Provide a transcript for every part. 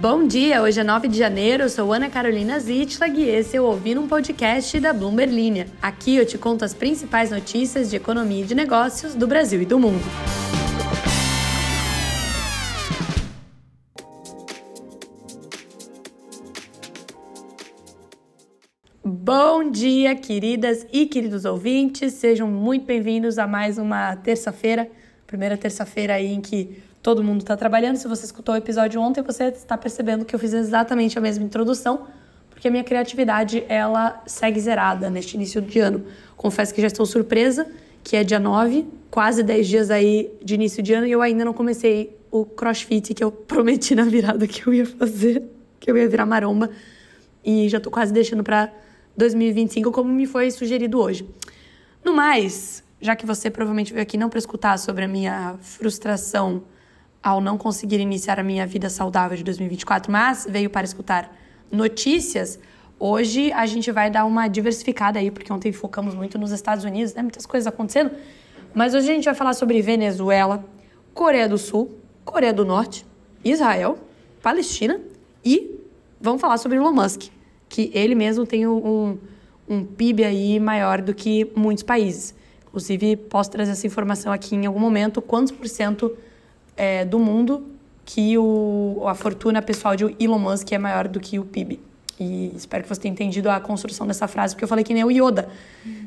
Bom dia, hoje é 9 de janeiro, eu sou Ana Carolina Zitlag e esse é o Ouvindo um Podcast da Bloomberg Linha. Aqui eu te conto as principais notícias de economia e de negócios do Brasil e do mundo. Bom dia, queridas e queridos ouvintes, sejam muito bem-vindos a mais uma terça-feira, primeira terça-feira aí em que todo mundo está trabalhando. Se você escutou o episódio ontem, você está percebendo que eu fiz exatamente a mesma introdução, porque a minha criatividade ela segue zerada neste início de ano. Confesso que já estou surpresa, que é dia 9, quase 10 dias aí de início de ano e eu ainda não comecei o crossfit que eu prometi na virada que eu ia fazer, que eu ia virar maromba. E já estou quase deixando para 2025, como me foi sugerido hoje. No mais, já que você provavelmente veio aqui não para escutar sobre a minha frustração ao não conseguir iniciar a minha vida saudável de 2024, mas veio para escutar notícias. Hoje a gente vai dar uma diversificada aí, porque ontem focamos muito nos Estados Unidos, né? Muitas coisas acontecendo. Mas hoje a gente vai falar sobre Venezuela, Coreia do Sul, Coreia do Norte, Israel, Palestina e vamos falar sobre Elon Musk, que ele mesmo tem um, um PIB aí maior do que muitos países. Inclusive, posso trazer essa informação aqui em algum momento, quantos por cento é, do mundo que o, a fortuna pessoal de Elon Musk é maior do que o PIB. E espero que você tenha entendido a construção dessa frase, porque eu falei que nem o Yoda.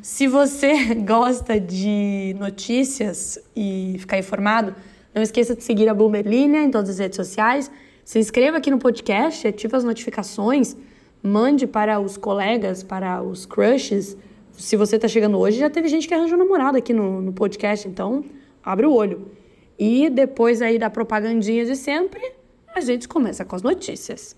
Se você gosta de notícias e ficar informado, não esqueça de seguir a Bloomberg Linha em todas as redes sociais. Se inscreva aqui no podcast, ative as notificações, mande para os colegas, para os crushes. Se você está chegando hoje, já teve gente que arranjou namorado aqui no, no podcast, então abre o olho. E depois aí da propagandinha de sempre, a gente começa com as notícias.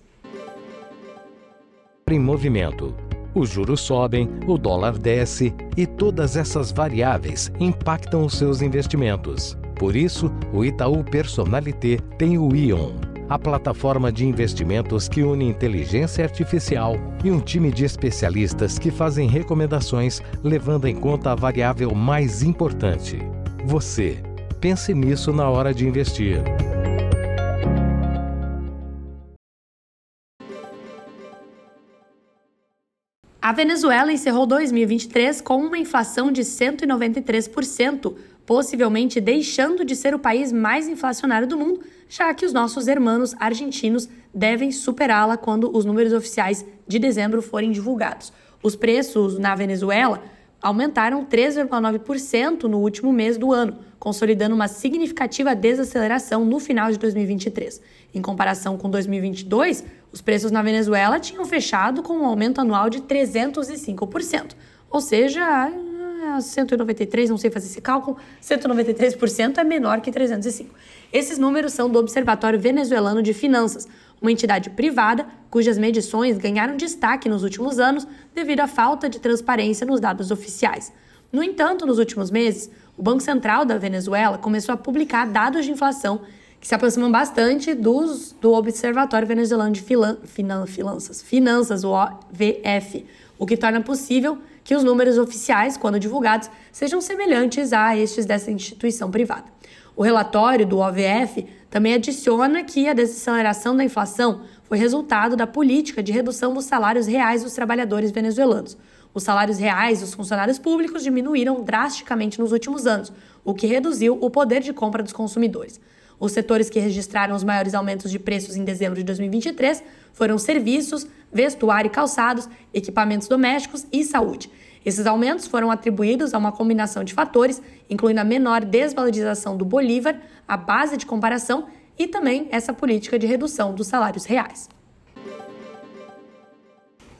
Em movimento. Os juros sobem, o dólar desce e todas essas variáveis impactam os seus investimentos. Por isso, o Itaú Personalité tem o Ion, a plataforma de investimentos que une inteligência artificial e um time de especialistas que fazem recomendações levando em conta a variável mais importante: você. Pense nisso na hora de investir. A Venezuela encerrou 2023 com uma inflação de 193%, possivelmente deixando de ser o país mais inflacionário do mundo, já que os nossos irmãos argentinos devem superá-la quando os números oficiais de dezembro forem divulgados. Os preços na Venezuela aumentaram 3,9% no último mês do ano, consolidando uma significativa desaceleração no final de 2023. Em comparação com 2022, os preços na Venezuela tinham fechado com um aumento anual de 305%, ou seja, 193, não sei fazer esse cálculo, 193% é menor que 305. Esses números são do Observatório Venezuelano de Finanças, uma entidade privada cujas medições ganharam destaque nos últimos anos devido à falta de transparência nos dados oficiais. No entanto, nos últimos meses, o Banco Central da Venezuela começou a publicar dados de inflação que se aproximam bastante dos do Observatório Venezuelano de Filan, Finan, Finanças, Finanças, o OVF, o que torna possível que os números oficiais, quando divulgados, sejam semelhantes a estes dessa instituição privada. O relatório do OVF também adiciona que a desaceleração da inflação foi resultado da política de redução dos salários reais dos trabalhadores venezuelanos. Os salários reais dos funcionários públicos diminuíram drasticamente nos últimos anos, o que reduziu o poder de compra dos consumidores. Os setores que registraram os maiores aumentos de preços em dezembro de 2023 foram serviços, vestuário e calçados, equipamentos domésticos e saúde. Esses aumentos foram atribuídos a uma combinação de fatores, incluindo a menor desvalorização do Bolívar, a base de comparação e também essa política de redução dos salários reais.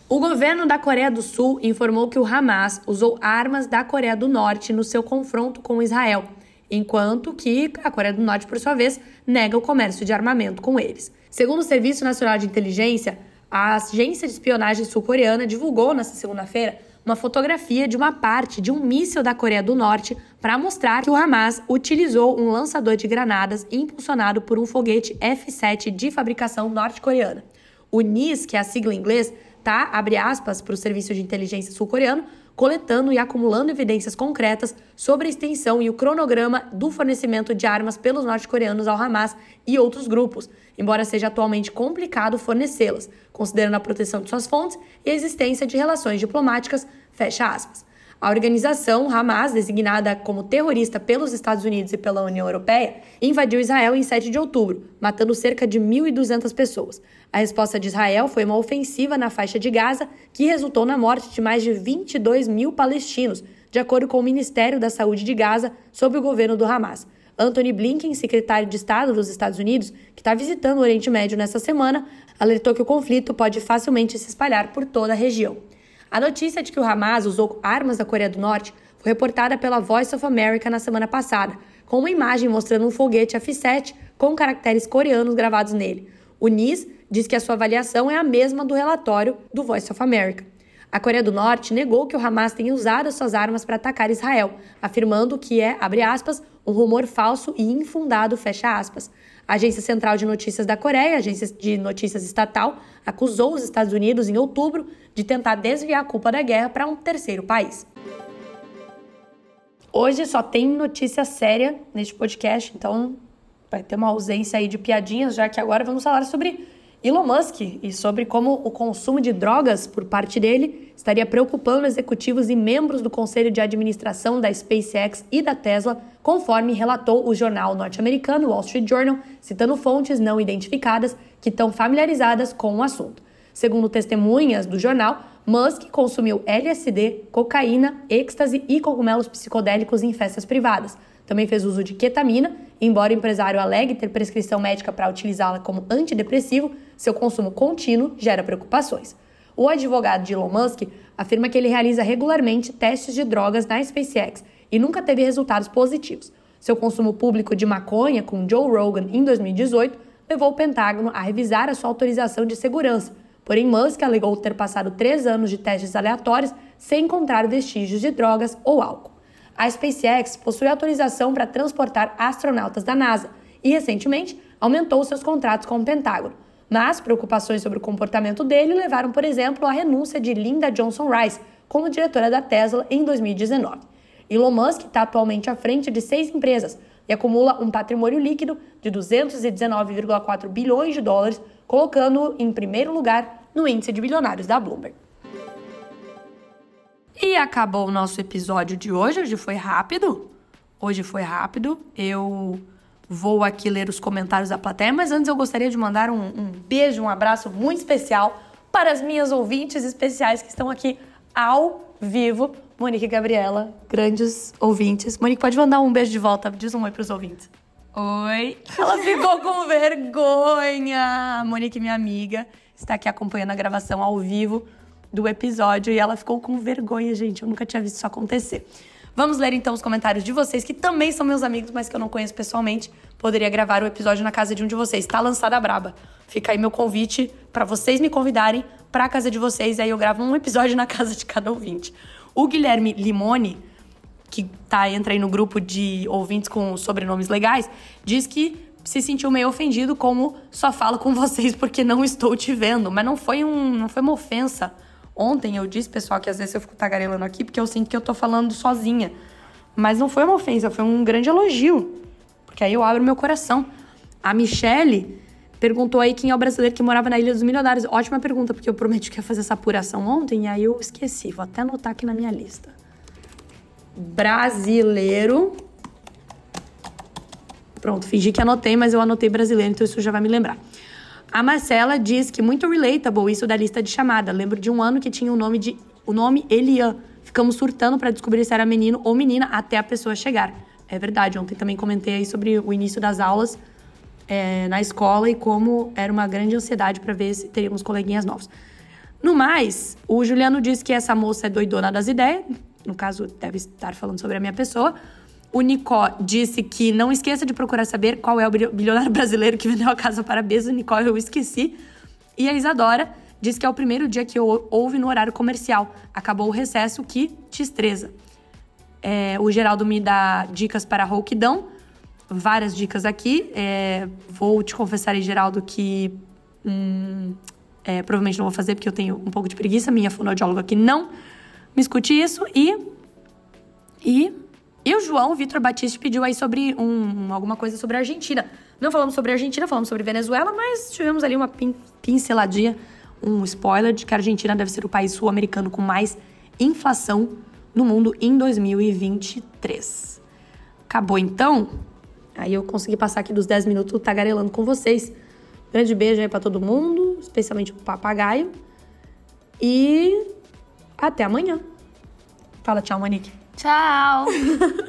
O governo da Coreia do Sul informou que o Hamas usou armas da Coreia do Norte no seu confronto com Israel, enquanto que a Coreia do Norte, por sua vez, nega o comércio de armamento com eles. Segundo o Serviço Nacional de Inteligência, a agência de espionagem sul-coreana divulgou nesta segunda-feira uma fotografia de uma parte de um míssil da Coreia do Norte para mostrar que o Hamas utilizou um lançador de granadas impulsionado por um foguete F-7 de fabricação norte-coreana. O NIS, que é a sigla em inglês, tá, abre aspas, para o serviço de inteligência sul-coreano, coletando e acumulando evidências concretas sobre a extensão e o cronograma do fornecimento de armas pelos norte-coreanos ao Hamas e outros grupos, embora seja atualmente complicado fornecê-las, considerando a proteção de suas fontes e a existência de relações diplomáticas, fecha aspas. A organização Hamas, designada como terrorista pelos Estados Unidos e pela União Europeia, invadiu Israel em 7 de outubro, matando cerca de 1.200 pessoas. A resposta de Israel foi uma ofensiva na faixa de Gaza, que resultou na morte de mais de 22 mil palestinos, de acordo com o Ministério da Saúde de Gaza, sob o governo do Hamas. Anthony Blinken, secretário de Estado dos Estados Unidos, que está visitando o Oriente Médio nessa semana, alertou que o conflito pode facilmente se espalhar por toda a região. A notícia de que o Hamas usou armas da Coreia do Norte foi reportada pela Voice of America na semana passada, com uma imagem mostrando um foguete F-7 com caracteres coreanos gravados nele. O NIS diz que a sua avaliação é a mesma do relatório do Voice of America. A Coreia do Norte negou que o Hamas tenha usado suas armas para atacar Israel, afirmando que é, abre aspas, um rumor falso e infundado, fecha aspas. A Agência Central de Notícias da Coreia, agência de notícias estatal, acusou os Estados Unidos em outubro de tentar desviar a culpa da guerra para um terceiro país. Hoje só tem notícia séria neste podcast, então vai ter uma ausência aí de piadinhas, já que agora vamos falar sobre Elon Musk e sobre como o consumo de drogas por parte dele estaria preocupando executivos e membros do conselho de administração da SpaceX e da Tesla, conforme relatou o jornal norte-americano Wall Street Journal, citando fontes não identificadas que estão familiarizadas com o assunto. Segundo testemunhas do jornal, Musk consumiu LSD, cocaína, êxtase e cogumelos psicodélicos em festas privadas. Também fez uso de ketamina, embora o empresário alegue ter prescrição médica para utilizá-la como antidepressivo, seu consumo contínuo gera preocupações. O advogado de Elon Musk afirma que ele realiza regularmente testes de drogas na SpaceX e nunca teve resultados positivos. Seu consumo público de maconha com Joe Rogan em 2018 levou o Pentágono a revisar a sua autorização de segurança. Porém, Musk alegou ter passado três anos de testes aleatórios sem encontrar vestígios de drogas ou álcool. A SpaceX possui autorização para transportar astronautas da NASA e, recentemente, aumentou seus contratos com o Pentágono. Mas preocupações sobre o comportamento dele levaram, por exemplo, à renúncia de Linda Johnson Rice como diretora da Tesla em 2019. Elon Musk está atualmente à frente de seis empresas e acumula um patrimônio líquido de 219,4 bilhões de dólares, colocando-o em primeiro lugar no índice de bilionários da Bloomberg. E acabou o nosso episódio de hoje. Hoje foi rápido. Hoje foi rápido. Eu vou aqui ler os comentários da plateia, mas antes eu gostaria de mandar um, um beijo, um abraço muito especial para as minhas ouvintes especiais que estão aqui ao vivo. Monique e Gabriela, grandes ouvintes. Monique, pode mandar um beijo de volta. Diz um oi para os ouvintes. Oi. Ela ficou com vergonha. A Monique, minha amiga, está aqui acompanhando a gravação ao vivo do episódio e ela ficou com vergonha, gente. Eu nunca tinha visto isso acontecer. Vamos ler então os comentários de vocês, que também são meus amigos, mas que eu não conheço pessoalmente. Poderia gravar o episódio na casa de um de vocês. Tá lançada a braba. Fica aí meu convite para vocês me convidarem para a casa de vocês. Aí eu gravo um episódio na casa de cada ouvinte. O Guilherme Limone, que tá entra aí no grupo de ouvintes com sobrenomes legais, diz que se sentiu meio ofendido como só falo com vocês porque não estou te vendo, mas não foi um, não foi uma ofensa. Ontem eu disse, pessoal, que às vezes eu fico tagarelando aqui porque eu sinto que eu tô falando sozinha. Mas não foi uma ofensa, foi um grande elogio. Porque aí eu abro meu coração. A Michelle perguntou aí quem é o brasileiro que morava na Ilha dos Milionários. Ótima pergunta, porque eu prometi que ia fazer essa apuração ontem e aí eu esqueci. Vou até anotar aqui na minha lista. Brasileiro. Pronto, fingi que anotei, mas eu anotei brasileiro, então isso já vai me lembrar. A Marcela diz que muito relatable isso da lista de chamada. Lembro de um ano que tinha o nome de o nome Elian. Ficamos surtando para descobrir se era menino ou menina até a pessoa chegar. É verdade, ontem também comentei aí sobre o início das aulas é, na escola e como era uma grande ansiedade para ver se teríamos coleguinhas novos. No mais, o Juliano diz que essa moça é doidona das ideias. No caso, deve estar falando sobre a minha pessoa. O Nicó disse que não esqueça de procurar saber qual é o bilionário brasileiro que vendeu a casa para. Nicó, eu esqueci. E a Isadora disse que é o primeiro dia que houve no horário comercial. Acabou o recesso, que te estresa. É, o Geraldo me dá dicas para rouquidão. Várias dicas aqui. É, vou te confessar aí, Geraldo, que hum, é, provavelmente não vou fazer porque eu tenho um pouco de preguiça. Minha fonoaudióloga aqui não me escute isso e. E. E o João Vitor Batista pediu aí sobre um, alguma coisa sobre a Argentina. Não falamos sobre a Argentina, falamos sobre Venezuela, mas tivemos ali uma pin, pinceladinha, um spoiler de que a Argentina deve ser o país sul-americano com mais inflação no mundo em 2023. Acabou então? Aí eu consegui passar aqui dos 10 minutos tagarelando com vocês. Grande beijo aí para todo mundo, especialmente o papagaio. E até amanhã. Fala tchau, Monique. Tchau!